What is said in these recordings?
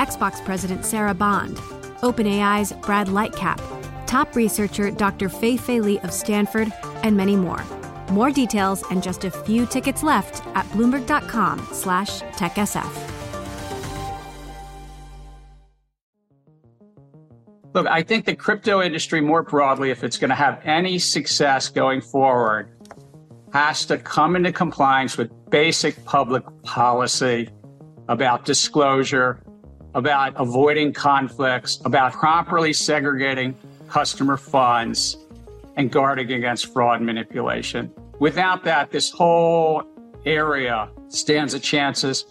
Xbox President Sarah Bond, OpenAI's Brad Lightcap, top researcher Dr. Fei Fei Li of Stanford, and many more. More details and just a few tickets left at bloomberg.com slash techsf. Look, I think the crypto industry more broadly, if it's going to have any success going forward, has to come into compliance with basic public policy about disclosure, about avoiding conflicts, about properly segregating customer funds, and guarding against fraud manipulation. Without that, this whole area stands a chances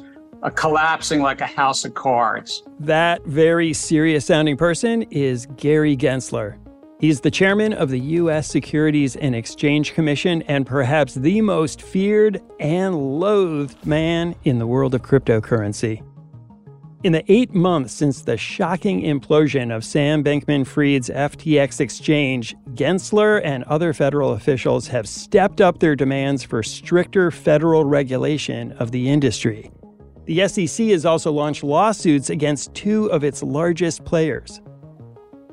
of collapsing like a house of cards. That very serious sounding person is Gary Gensler. He's the chairman of the U.S. Securities and Exchange Commission and perhaps the most feared and loathed man in the world of cryptocurrency. In the eight months since the shocking implosion of Sam Bankman Fried's FTX exchange, Gensler and other federal officials have stepped up their demands for stricter federal regulation of the industry. The SEC has also launched lawsuits against two of its largest players.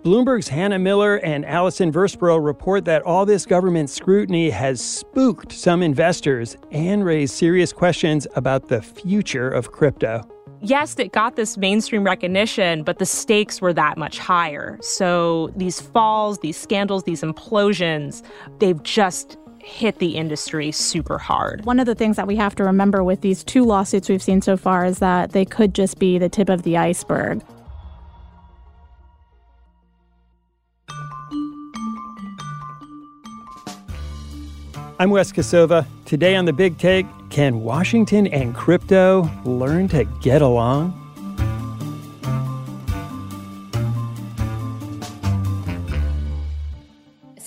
Bloomberg's Hannah Miller and Allyson Versprille report that all this government scrutiny has spooked some investors and raised serious questions about the future of crypto yes, it got this mainstream recognition, but the stakes were that much higher. So these falls, these scandals, these implosions, they've just hit the industry super hard. One of the things that we have to remember with these two lawsuits we've seen so far is that they could just be the tip of the iceberg. I'm Wes Kosova. Today on The Big Take, can Washington and crypto learn to get along?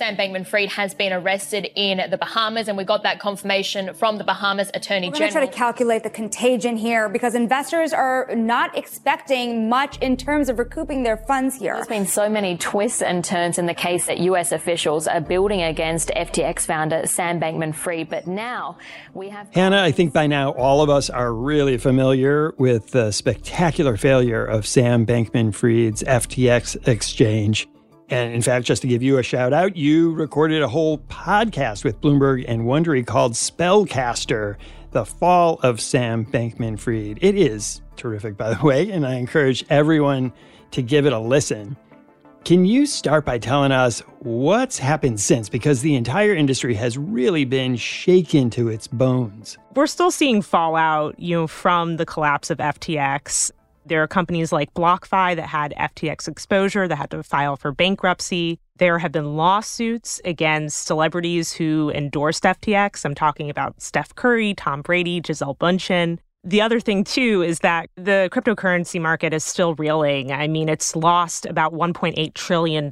Sam Bankman Fried has been arrested in the Bahamas, and we got that confirmation from the Bahamas Attorney We're General. We're going to try to calculate the contagion here because investors are not expecting much in terms of recouping their funds here. There's been so many twists and turns in the case that U.S. officials are building against FTX founder Sam Bankman Fried, but now we have. Hannah, I think by now all of us are really familiar with the spectacular failure of Sam Bankman Fried's FTX exchange. And in fact, just to give you a shout out, you recorded a whole podcast with Bloomberg and Wondery called Spellcaster The Fall of Sam Bankman Fried. It is terrific, by the way, and I encourage everyone to give it a listen. Can you start by telling us what's happened since? Because the entire industry has really been shaken to its bones. We're still seeing fallout, you know, from the collapse of FTX. There are companies like BlockFi that had FTX exposure that had to file for bankruptcy. There have been lawsuits against celebrities who endorsed FTX. I'm talking about Steph Curry, Tom Brady, Gisele Bundchen. The other thing, too, is that the cryptocurrency market is still reeling. I mean, it's lost about $1.8 trillion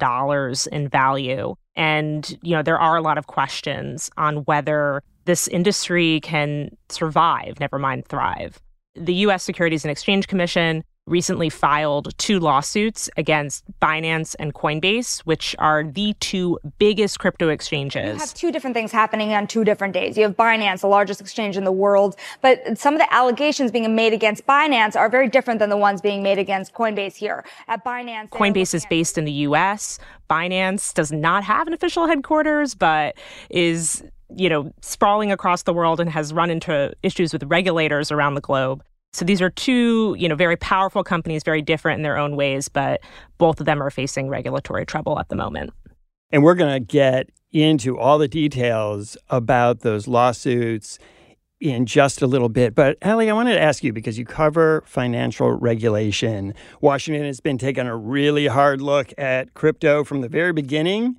in value. And, you know, there are a lot of questions on whether this industry can survive, never mind thrive. The U.S. Securities and Exchange Commission recently filed two lawsuits against Binance and Coinbase, which are the two biggest crypto exchanges. You have two different things happening on two different days. You have Binance, the largest exchange in the world, but some of the allegations being made against Binance are very different than the ones being made against Coinbase here. At Binance, Coinbase is based in the US. Binance does not have an official headquarters, but is you know, sprawling across the world and has run into issues with regulators around the globe. So these are two, you know, very powerful companies, very different in their own ways, but both of them are facing regulatory trouble at the moment. And we're going to get into all the details about those lawsuits in just a little bit. But Allie, I wanted to ask you because you cover financial regulation. Washington has been taking a really hard look at crypto from the very beginning.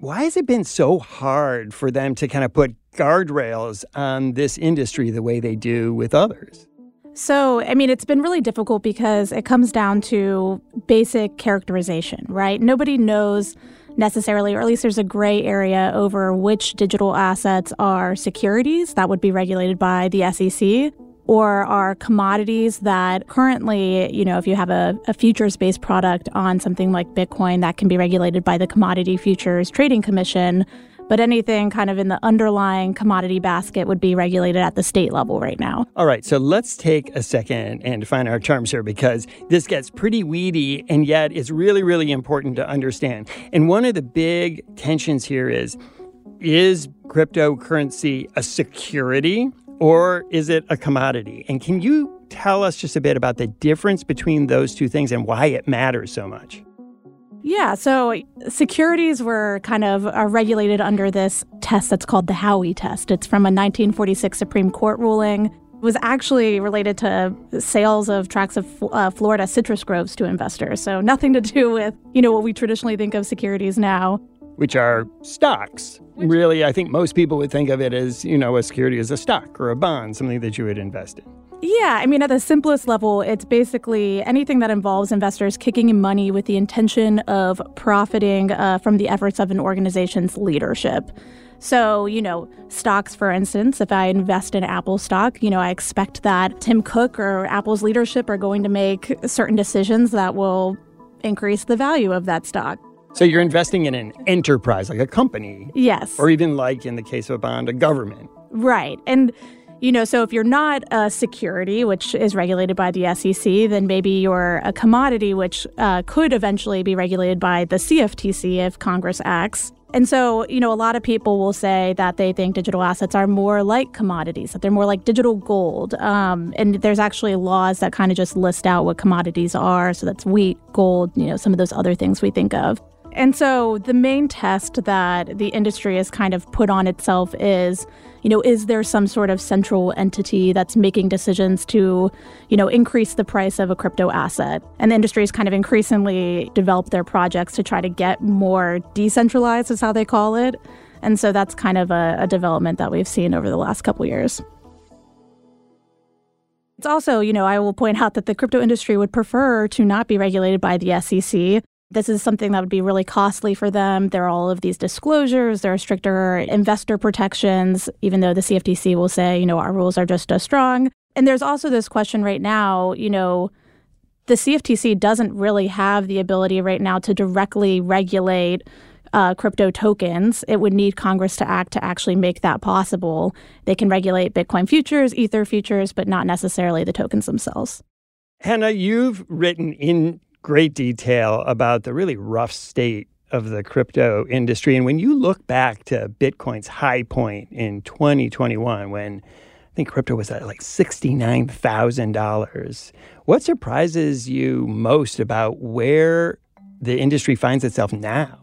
Why has it been so hard for them to kind of put guardrails on this industry the way they do with others? So, I mean, it's been really difficult because it comes down to basic characterization, right? Nobody knows necessarily, or at least there's a gray area over which digital assets are securities that would be regulated by the SEC or are commodities that currently, you know, if you have a, a futures based product on something like Bitcoin, that can be regulated by the Commodity Futures Trading Commission. But anything kind of in the underlying commodity basket would be regulated at the state level right now. All right, so let's take a second and define our terms here because this gets pretty weedy and yet it's really, really important to understand. And one of the big tensions here is is cryptocurrency a security or is it a commodity? And can you tell us just a bit about the difference between those two things and why it matters so much? Yeah, so securities were kind of regulated under this test that's called the Howey test. It's from a 1946 Supreme Court ruling. It was actually related to sales of tracts of uh, Florida citrus groves to investors. So nothing to do with, you know, what we traditionally think of securities now. Which are stocks. Really, I think most people would think of it as, you know, a security as a stock or a bond, something that you would invest in. Yeah, I mean, at the simplest level, it's basically anything that involves investors kicking in money with the intention of profiting uh, from the efforts of an organization's leadership. So, you know, stocks, for instance, if I invest in Apple stock, you know, I expect that Tim Cook or Apple's leadership are going to make certain decisions that will increase the value of that stock. So you're investing in an enterprise, like a company. Yes. Or even like in the case of a bond, a government. Right. And you know, so if you're not a security, which is regulated by the SEC, then maybe you're a commodity, which uh, could eventually be regulated by the CFTC if Congress acts. And so, you know, a lot of people will say that they think digital assets are more like commodities, that they're more like digital gold. Um, and there's actually laws that kind of just list out what commodities are. So that's wheat, gold, you know, some of those other things we think of. And so the main test that the industry has kind of put on itself is, you know, is there some sort of central entity that's making decisions to, you know, increase the price of a crypto asset? And the industry has kind of increasingly developed their projects to try to get more decentralized, is how they call it. And so that's kind of a, a development that we've seen over the last couple years. It's also, you know, I will point out that the crypto industry would prefer to not be regulated by the SEC this is something that would be really costly for them. There are all of these disclosures, there are stricter investor protections, even though the CFTC will say, you know, our rules are just as strong. And there's also this question right now, you know, the CFTC doesn't really have the ability right now to directly regulate uh, crypto tokens. It would need Congress to act to actually make that possible. They can regulate Bitcoin futures, Ether futures, but not necessarily the tokens themselves. Hannah, you've written in great detail about the really rough state of the crypto industry. And when you look back to Bitcoin's high point in 2021, when I think crypto was at like $69,000, what surprises you most about where the industry finds itself now?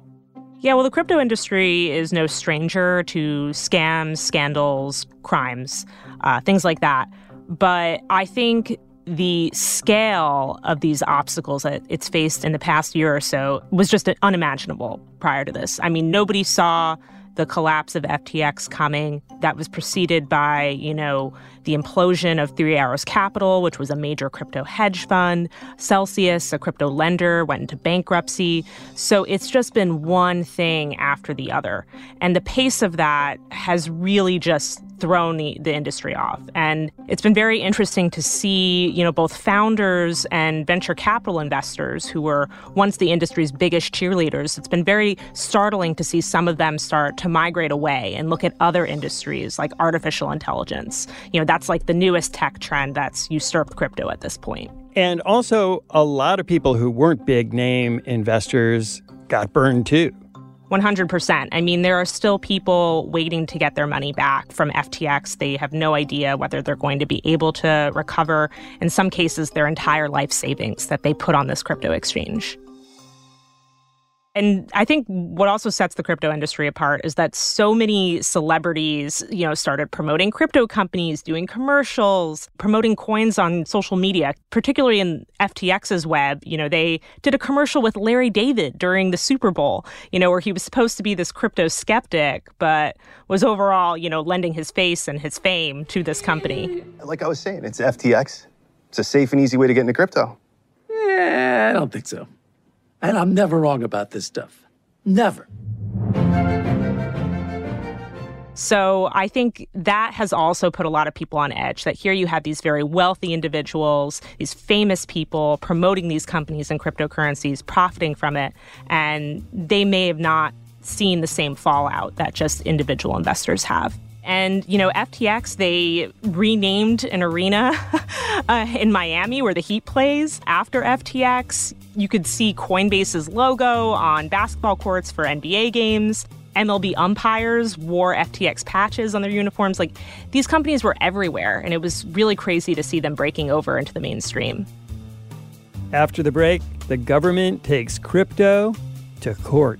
Yeah, well, the crypto industry is no stranger to scams, scandals, crimes, uh, things like that. But I think the scale of these obstacles that it's faced in the past year or so was just unimaginable prior to this. I mean, nobody saw the collapse of FTX coming. That was preceded by, you know, the implosion of Three Arrows Capital, which was a major crypto hedge fund. Celsius, a crypto lender, went into bankruptcy. So it's just been one thing after the other. And the pace of that has really just thrown the, the industry off. And it's been very interesting to see, you know, both founders and venture capital investors who were once the industry's biggest cheerleaders. It's been very startling to see some of them start to migrate away and look at other industries like artificial intelligence. You know, that's like the newest tech trend that's usurped crypto at this point. And also, a lot of people who weren't big name investors got burned too. 100%. I mean, there are still people waiting to get their money back from FTX. They have no idea whether they're going to be able to recover, in some cases, their entire life savings that they put on this crypto exchange. And I think what also sets the crypto industry apart is that so many celebrities, you know, started promoting crypto companies, doing commercials, promoting coins on social media, particularly in FTX's web. You know, they did a commercial with Larry David during the Super Bowl, you know, where he was supposed to be this crypto skeptic, but was overall, you know, lending his face and his fame to this company. Like I was saying, it's FTX It's a safe and easy way to get into crypto. Yeah, I don't think so. And I'm never wrong about this stuff. Never. So I think that has also put a lot of people on edge that here you have these very wealthy individuals, these famous people promoting these companies and cryptocurrencies, profiting from it, and they may have not seen the same fallout that just individual investors have. And, you know, FTX, they renamed an arena uh, in Miami where the Heat plays after FTX. You could see Coinbase's logo on basketball courts for NBA games. MLB umpires wore FTX patches on their uniforms. Like these companies were everywhere, and it was really crazy to see them breaking over into the mainstream. After the break, the government takes crypto to court.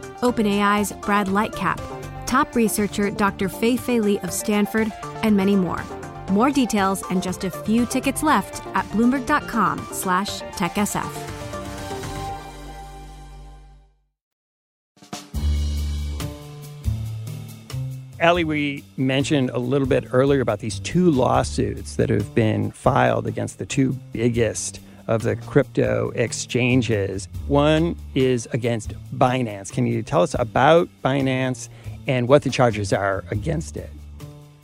OpenAI's Brad Lightcap, top researcher Dr. Fei Fei Li of Stanford, and many more. More details and just a few tickets left at bloomberg.com slash techsf. Ellie, we mentioned a little bit earlier about these two lawsuits that have been filed against the two biggest of the crypto exchanges. One is against Binance. Can you tell us about Binance and what the charges are against it?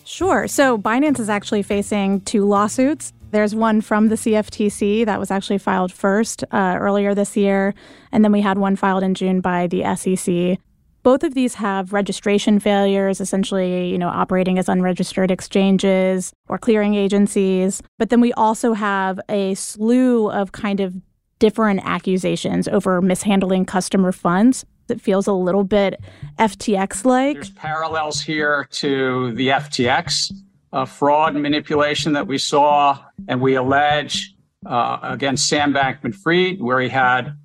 Sure. So Binance is actually facing two lawsuits. There's one from the CFTC that was actually filed first uh, earlier this year, and then we had one filed in June by the SEC. Both of these have registration failures, essentially, you know, operating as unregistered exchanges or clearing agencies. But then we also have a slew of kind of different accusations over mishandling customer funds. It feels a little bit FTX like. There's parallels here to the FTX uh, fraud manipulation that we saw, and we allege uh, against Sam Bankman Fried, where he had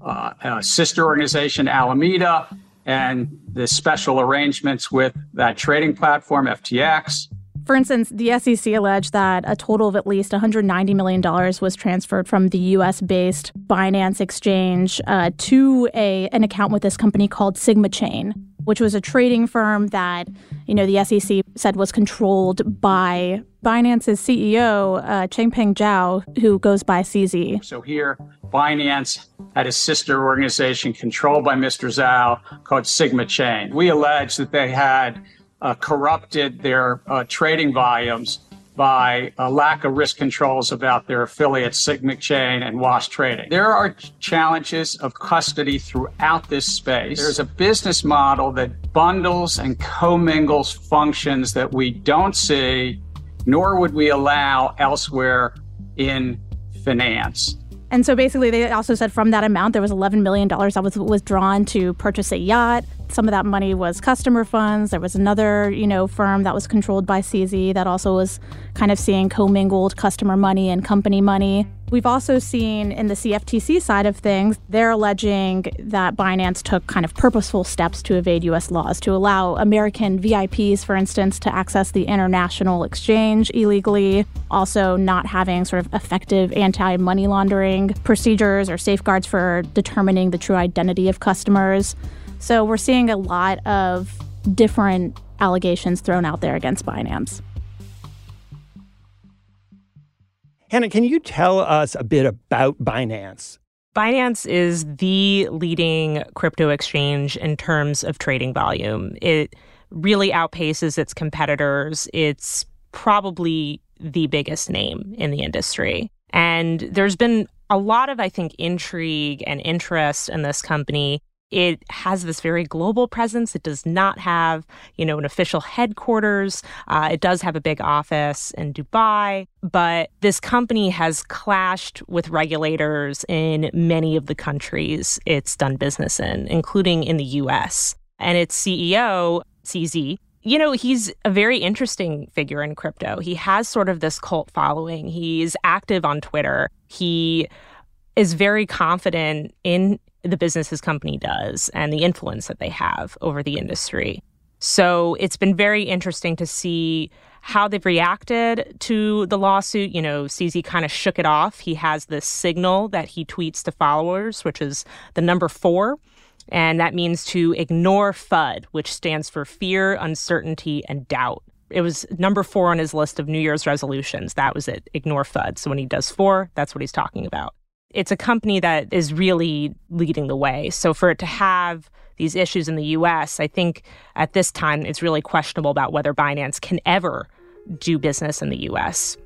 uh, a sister organization, Alameda, and the special arrangements with that trading platform, FTX. For instance, the SEC alleged that a total of at least $190 million was transferred from the US based Binance exchange uh, to a, an account with this company called Sigma Chain, which was a trading firm that, you know, the SEC said was controlled by Binance's CEO, uh, Changpeng Zhao, who goes by CZ. So here, Binance had a sister organization controlled by Mr. Zhao called Sigma Chain. We allege that they had uh, corrupted their uh, trading volumes by a lack of risk controls about their affiliates, Sigma Chain and Wash Trading. There are challenges of custody throughout this space. There's a business model that bundles and commingles functions that we don't see, nor would we allow elsewhere in finance. And so basically, they also said from that amount, there was $11 million that was withdrawn to purchase a yacht. Some of that money was customer funds. There was another, you know, firm that was controlled by CZ that also was kind of seeing commingled customer money and company money. We've also seen in the CFTC side of things, they're alleging that Binance took kind of purposeful steps to evade US laws, to allow American VIPs, for instance, to access the international exchange illegally, also not having sort of effective anti money laundering procedures or safeguards for determining the true identity of customers. So we're seeing a lot of different allegations thrown out there against Binance. Hannah, can you tell us a bit about Binance? Binance is the leading crypto exchange in terms of trading volume. It really outpaces its competitors. It's probably the biggest name in the industry. And there's been a lot of, I think, intrigue and interest in this company it has this very global presence. It does not have, you know, an official headquarters. Uh, it does have a big office in Dubai, but this company has clashed with regulators in many of the countries it's done business in, including in the U.S. And its CEO, CZ, You know, he's a very interesting figure in crypto. He has sort of this cult following. He's active on Twitter. He is very confident in the business his company does and the influence that they have over the industry. So it's been very interesting to see how they've reacted to the lawsuit. You know, CZ kind of shook it off. He has this signal that he tweets to followers, which is the number four. And that means to ignore FUD, which stands for fear, uncertainty, and doubt. It was number four on his list of New Year's resolutions. That was it, ignore FUD. So when he does four, that's what he's talking about. It's a company that is really leading the way. So for it to have these issues in the US, I think at this time it's really questionable about whether Binance can ever do business in the US.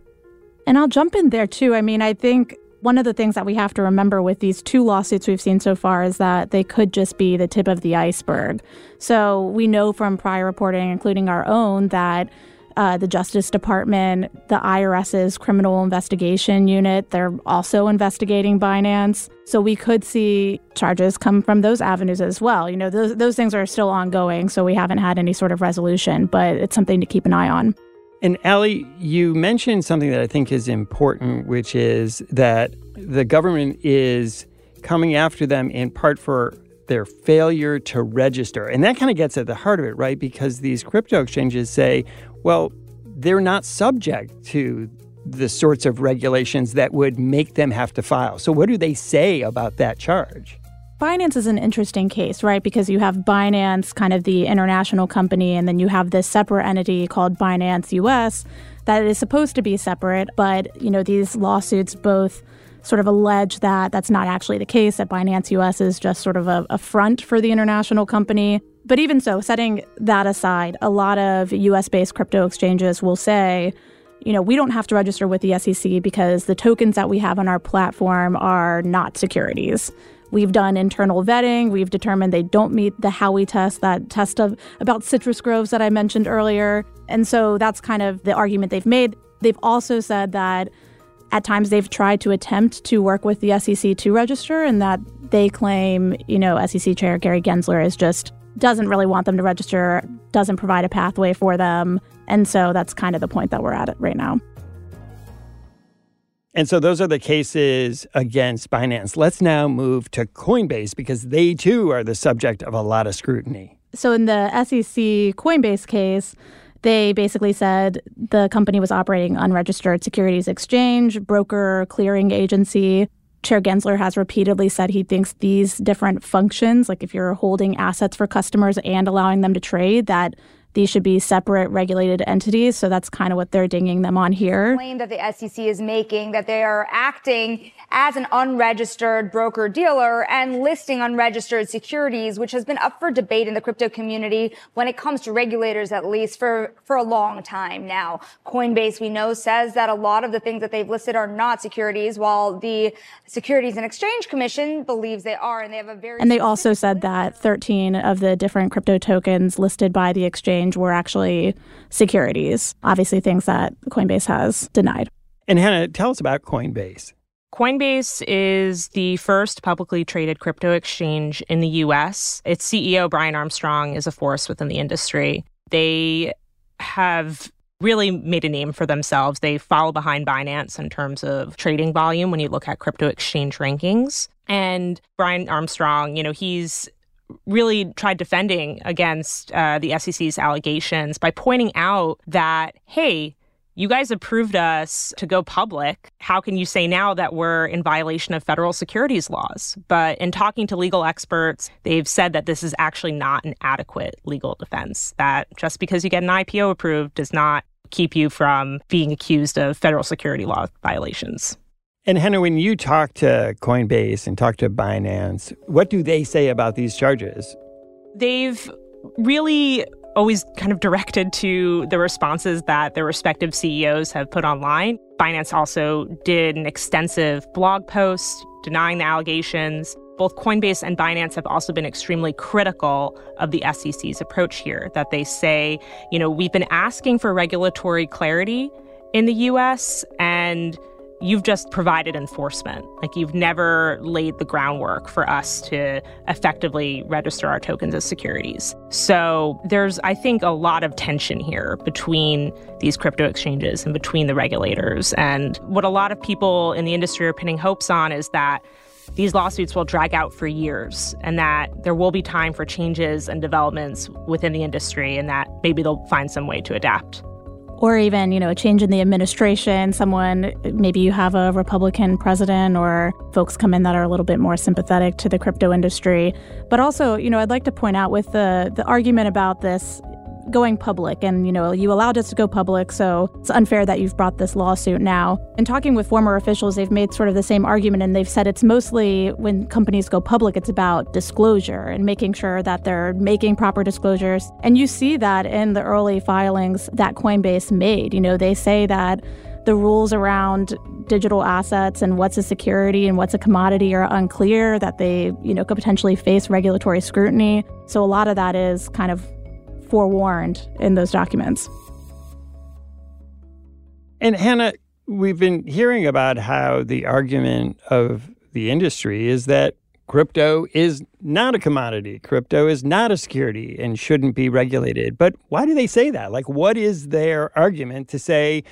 And I'll jump in there too. I mean, I think one of the things that we have to remember with these two lawsuits we've seen so far is that they could just be the tip of the iceberg. So we know from prior reporting, including our own, that uh, the Justice Department, the IRS's criminal investigation unit. They're also investigating Binance. So we could see charges come from those avenues as well. You know, those, those things are still ongoing, so we haven't had any sort of resolution, but it's something to keep an eye on. And Ali, you mentioned something that I think is important, which is that the government is coming after them in part for their failure to register. And that kind of gets at the heart of it, right? Because these crypto exchanges say, well, they're not subject to the sorts of regulations that would make them have to file. So, what do they say about that charge? Binance is an interesting case, right? Because you have Binance, kind of the international company, and then you have this separate entity called Binance US that is supposed to be separate. But, you know, these lawsuits both sort of allege that that's not actually the case, that Binance US is just sort of a, a front for the international company. But even so, setting that aside, a lot of US based crypto exchanges will say, you know, we don't have to register with the SEC because the tokens that we have on our platform are not securities. We've done internal vetting. We've determined they don't meet the Howey test, that test of about citrus groves that I mentioned earlier. And so that's kind of the argument they've made. They've also said that at times they've tried to attempt to work with the SEC to register, and that they claim, you know, SEC Chair Gary Gensler is just doesn't really want them to register, doesn't provide a pathway for them. And so that's kind of the point that we're at right now. And so those are the cases against Binance. Let's now move to Coinbase because they too are the subject of a lot of scrutiny. So in the SEC Coinbase case, they basically said the company was operating unregistered securities exchange, broker, clearing agency, Chair Gensler has repeatedly said he thinks these different functions, like if you're holding assets for customers and allowing them to trade, that these should be separate regulated entities. So that's kind of what they're dinging them on here. Claim that the SEC is making that they are acting as an unregistered broker dealer and listing unregistered securities, which has been up for debate in the crypto community when it comes to regulators, at least for, for a long time now. Coinbase, we know, says that a lot of the things that they've listed are not securities, while the Securities and Exchange Commission believes they are, and they have a very. And they also said that 13 of the different crypto tokens listed by the exchange were actually securities, obviously, things that Coinbase has denied. And Hannah, tell us about Coinbase. Coinbase is the first publicly traded crypto exchange in the US. Its CEO, Brian Armstrong, is a force within the industry. They have really made a name for themselves. They follow behind Binance in terms of trading volume when you look at crypto exchange rankings. And Brian Armstrong, you know, he's really tried defending against uh, the SEC's allegations by pointing out that, hey, you guys approved us to go public. How can you say now that we're in violation of federal securities laws? But in talking to legal experts, they've said that this is actually not an adequate legal defense, that just because you get an IPO approved does not keep you from being accused of federal security law violations. And Hannah, when you talk to Coinbase and talk to Binance, what do they say about these charges? They've really always kind of directed to the responses that their respective CEOs have put online. Binance also did an extensive blog post denying the allegations. Both Coinbase and Binance have also been extremely critical of the SEC's approach here, that they say, you know, we've been asking for regulatory clarity in the US, and you've just provided enforcement. Like you've never laid the groundwork for us to effectively register our tokens as securities. So there's, I think, a lot of tension here between these crypto exchanges and between the regulators. And what a lot of people in the industry are pinning hopes on is that these lawsuits will drag out for years and that there will be time for changes and developments within the industry and that maybe they'll find some way to adapt or even, you know, a change in the administration, someone, maybe you have a Republican president or folks come in that are a little bit more sympathetic to the crypto industry. But also, you know, I'd like to point out with the, the argument about this going public and you know you allowed us to go public so it's unfair that you've brought this lawsuit now. And talking with former officials they've made sort of the same argument and they've said it's mostly when companies go public it's about disclosure and making sure that they're making proper disclosures. And you see that in the early filings that Coinbase made. You know they say that the rules around digital assets and what's a security and what's a commodity are unclear that they you know could potentially face regulatory scrutiny. So a lot of that is kind of forewarned in those documents. And Hannah, we've been hearing about how the argument of the industry is that crypto is not a commodity. Crypto is not a security and shouldn't be regulated. But why do they say that? Like, what is their argument to say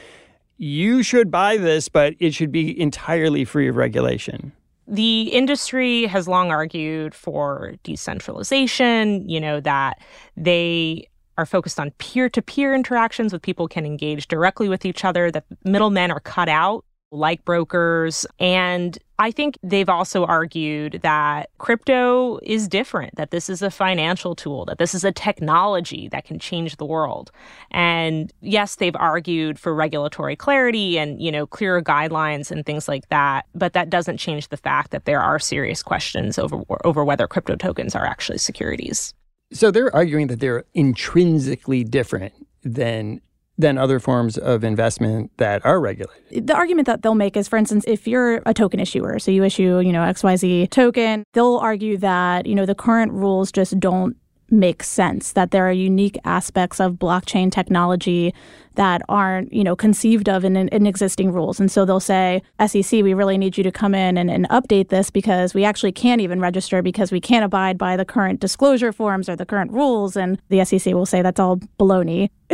you should buy this, but it should be entirely free of regulation? the industry has long argued for decentralization, you know, that they are focused on peer to peer interactions with people can engage directly with each other, that middlemen are cut out like brokers. And I think they've also argued that crypto is different, that this is a financial tool, that this is a technology that can change the world. And yes, they've argued for regulatory clarity and, you know, clearer guidelines and things like that, but that doesn't change the fact that there are serious questions over over whether crypto tokens are actually securities. So they're arguing that they're intrinsically different than than other forms of investment that are regulated. The argument that they'll make is, for instance, if you're a token issuer, so you issue, you know, XYZ token, they'll argue that, you know, the current rules just don't make sense, that there are unique aspects of blockchain technology that aren't, you know, conceived of in, in existing rules. And so they'll say, SEC, we really need you to come in and, and update this because we actually can't even register because we can't abide by the current disclosure forms or the current rules. And the SEC will say that's all baloney.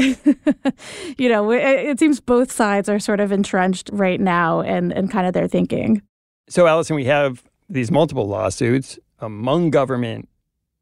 you know, it, it seems both sides are sort of entrenched right now and, and kind of their thinking. So, Allyson, we have these multiple lawsuits among government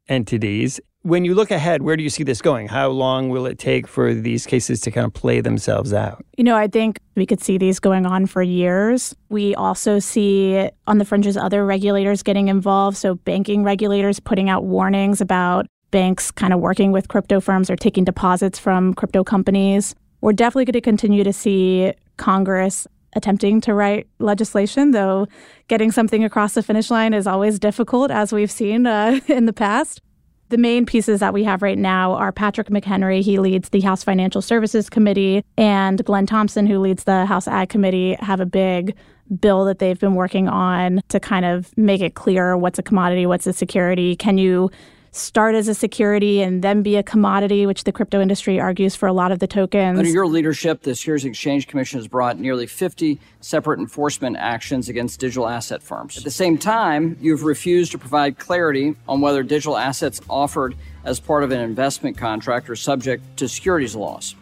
entities when you look ahead, where do you see this going? How long will it take for these cases to kind of play themselves out? You know, I think we could see these going on for years. We also see on the fringes other regulators getting involved. So, banking regulators putting out warnings about banks kind of working with crypto firms or taking deposits from crypto companies. We're definitely going to continue to see Congress attempting to write legislation, though getting something across the finish line is always difficult, as we've seen uh, in the past. The main pieces that we have right now are Patrick McHenry, he leads the House Financial Services Committee, and Glenn Thompson, who leads the House Ag Committee, have a big bill that they've been working on to kind of make it clear what's a commodity, what's a security. Can you start as a security and then be a commodity, which the crypto industry argues for a lot of the tokens. Under your leadership, this year's Exchange Commission has brought nearly 50 separate enforcement actions against digital asset firms. At the same time, you've refused to provide clarity on whether digital assets offered as part of an investment contract are subject to securities laws.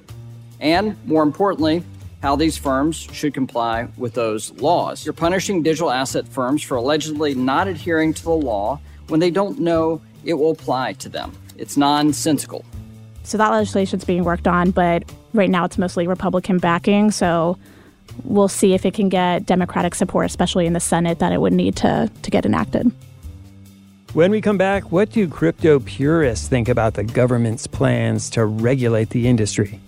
And more importantly, how these firms should comply with those laws. You're punishing digital asset firms for allegedly not adhering to the law when they don't know it will apply to them. It's nonsensical. So that legislation is being worked on, but right now it's mostly Republican backing. So we'll see if it can get Democratic support, especially in the Senate, that it would need to, to get enacted. When we come back, what do crypto purists think about the government's plans to regulate the industry?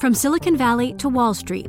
From Silicon Valley to Wall Street,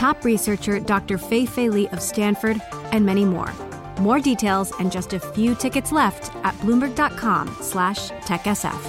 top researcher Dr. Fei Fei Li of Stanford, and many more. More details and just a few tickets left at bloomberg.com slash techsf.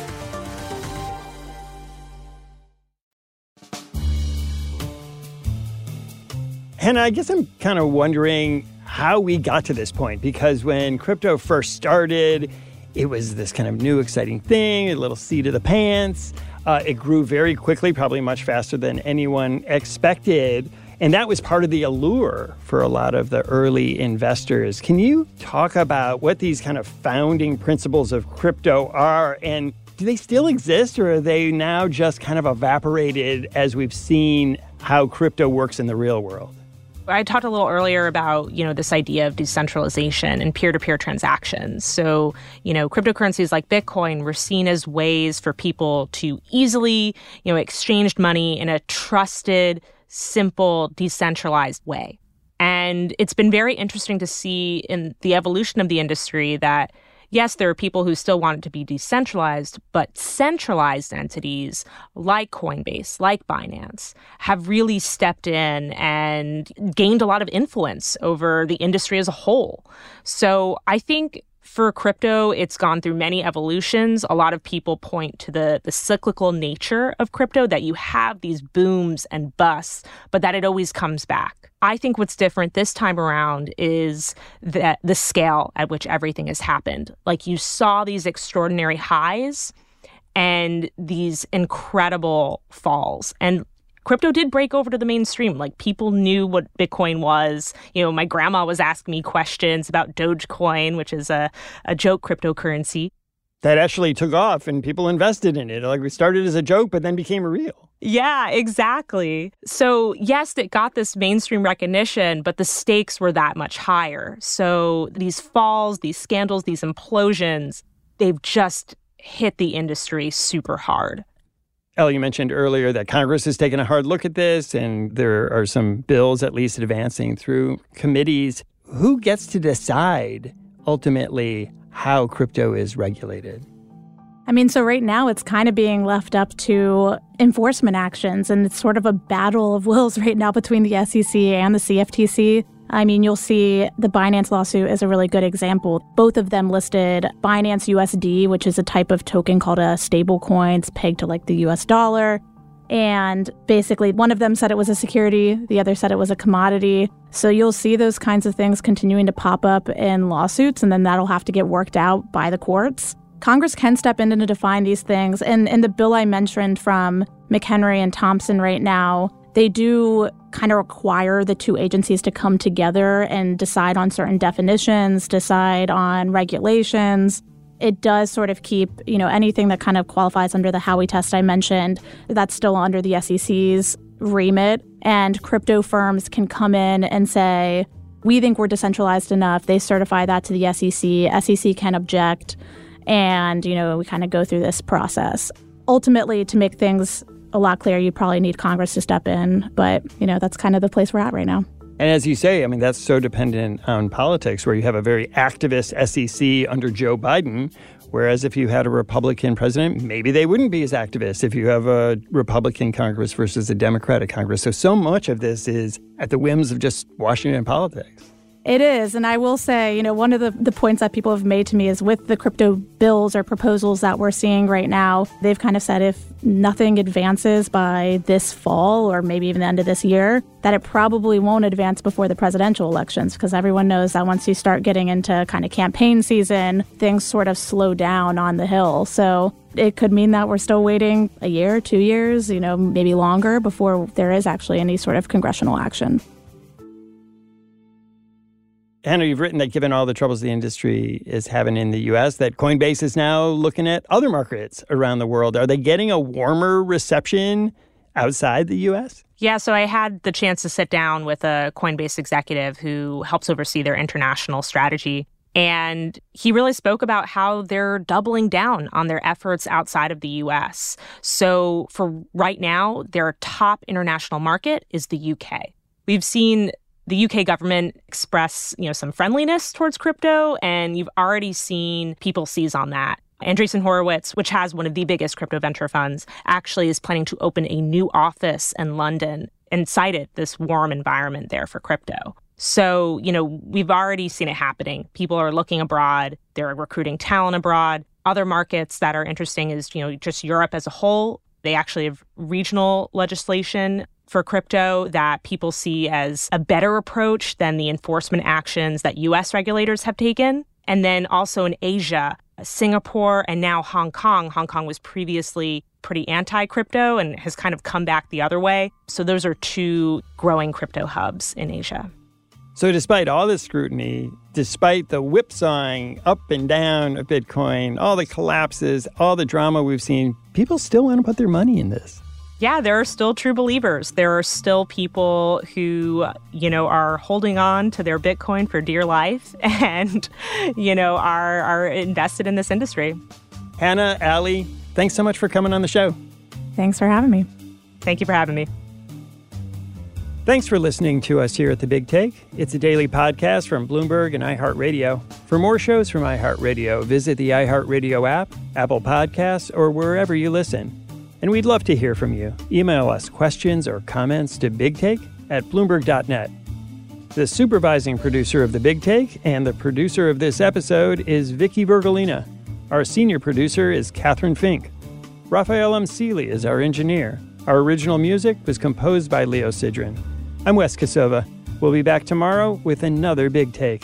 And I guess I'm kind of wondering how we got to this point because when crypto first started, it was this kind of new exciting thing, a little seat of the pants. Uh, it grew very quickly, probably much faster than anyone expected. And that was part of the allure for a lot of the early investors. Can you talk about what these kind of founding principles of crypto are and do they still exist or are they now just kind of evaporated as we've seen how crypto works in the real world? I talked a little earlier about, you know, this idea of decentralization and peer-to-peer transactions. So, you know, cryptocurrencies like Bitcoin were seen as ways for people to easily, you know, exchange money in a trusted, simple, decentralized way. And it's been very interesting to see in the evolution of the industry that yes, there are people who still want it to be decentralized, but centralized entities like Coinbase, like Binance, have really stepped in and gained a lot of influence over the industry as a whole. So I think for crypto, it's gone through many evolutions. A lot of people point to the, the cyclical nature of crypto, that you have these booms and busts, but that it always comes back. I think what's different this time around is that the scale at which everything has happened. Like you saw these extraordinary highs and these incredible falls. And crypto did break over to the mainstream. Like people knew what Bitcoin was. You know, my grandma was asking me questions about Dogecoin, which is a, a joke cryptocurrency. That actually took off and people invested in it. Like we started as a joke, but then became real. Yeah, exactly. So, yes, it got this mainstream recognition, but the stakes were that much higher. So, these falls, these scandals, these implosions, they've just hit the industry super hard. Elle, you mentioned earlier that Congress has taken a hard look at this, and there are some bills at least advancing through committees. Who gets to decide ultimately how crypto is regulated? I mean, so right now it's kind of being left up to enforcement actions, and it's sort of a battle of wills right now between the SEC and the CFTC. I mean, you'll see the Binance lawsuit is a really good example. Both of them listed Binance USD, which is a type of token called a stablecoin. It's pegged to like the US dollar. And basically, one of them said it was a security, the other said it was a commodity. So you'll see those kinds of things continuing to pop up in lawsuits, and then that'll have to get worked out by the courts. Congress can step in to define these things. And in the bill I mentioned from McHenry and Thompson right now, they do kind of require the two agencies to come together and decide on certain definitions, decide on regulations. It does sort of keep, you know, anything that kind of qualifies under the Howey test I mentioned, that's still under the SEC's remit. And crypto firms can come in and say, we think we're decentralized enough. They certify that to the SEC. SEC can object. And, you know, we kind of go through this process. Ultimately, to make things a lot clearer, You'd probably need Congress to step in. But, you know, that's kind of the place we're at right now. And as you say, I mean, that's so dependent on politics, where you have a very activist SEC under Joe Biden. Whereas if you had a Republican president, maybe they wouldn't be as activist if you have a Republican Congress versus a Democratic Congress. So, so much of this is at the whims of just Washington politics. It is. And I will say, you know, one of the, the points that people have made to me is with the crypto bills or proposals that we're seeing right now, they've kind of said if nothing advances by this fall or maybe even the end of this year, that it probably won't advance before the presidential elections because everyone knows that once you start getting into kind of campaign season, things sort of slow down on the Hill. So it could mean that we're still waiting a year, two years, you know, maybe longer before there is actually any sort of congressional action. Hannah, you've written that given all the troubles the industry is having in the US, that Coinbase is now looking at other markets around the world. Are they getting a warmer reception outside the US? Yeah, so I had the chance to sit down with a Coinbase executive who helps oversee their international strategy. And he really spoke about how they're doubling down on their efforts outside of the US. So, for right now, their top international market is the UK. We've seen the UK government express, you know, some friendliness towards crypto, and you've already seen people seize on that. Andreessen Horowitz, which has one of the biggest crypto venture funds, actually is planning to open a new office in London and cited this warm environment there for crypto. So, you know, we've already seen it happening. People are looking abroad, they're recruiting talent abroad. Other markets that are interesting is, you know, just Europe as a whole. They actually have regional legislation for crypto that people see as a better approach than the enforcement actions that US regulators have taken. And then also in Asia, Singapore, and now Hong Kong. Hong Kong was previously pretty anti crypto and has kind of come back the other way. So those are two growing crypto hubs in Asia. So, despite all this scrutiny, despite the whipsawing up and down of Bitcoin, all the collapses, all the drama we've seen, people still want to put their money in this yeah, there are still true believers. There are still people who, you know, are holding on to their Bitcoin for dear life and, you know, are, are invested in this industry. Hannah, Ali, thanks so much for coming on the show. Thanks for having me. Thank you for having me. Thanks for listening to us here at The Big Take. It's a daily podcast from Bloomberg and iHeartRadio. For more shows from iHeartRadio, visit the iHeartRadio app, Apple Podcasts, or wherever you listen. And we'd love to hear from you. Email us questions or comments to bigtake at bloomberg.net. The supervising producer of The Big Take and the producer of this episode is Vicki Vergolina. Our senior producer is Kathryn Fink. Raphael Amsili is our engineer. Our original music was composed by Leo Sidran. I'm Wes Kosova. We'll be back tomorrow with another Big Take.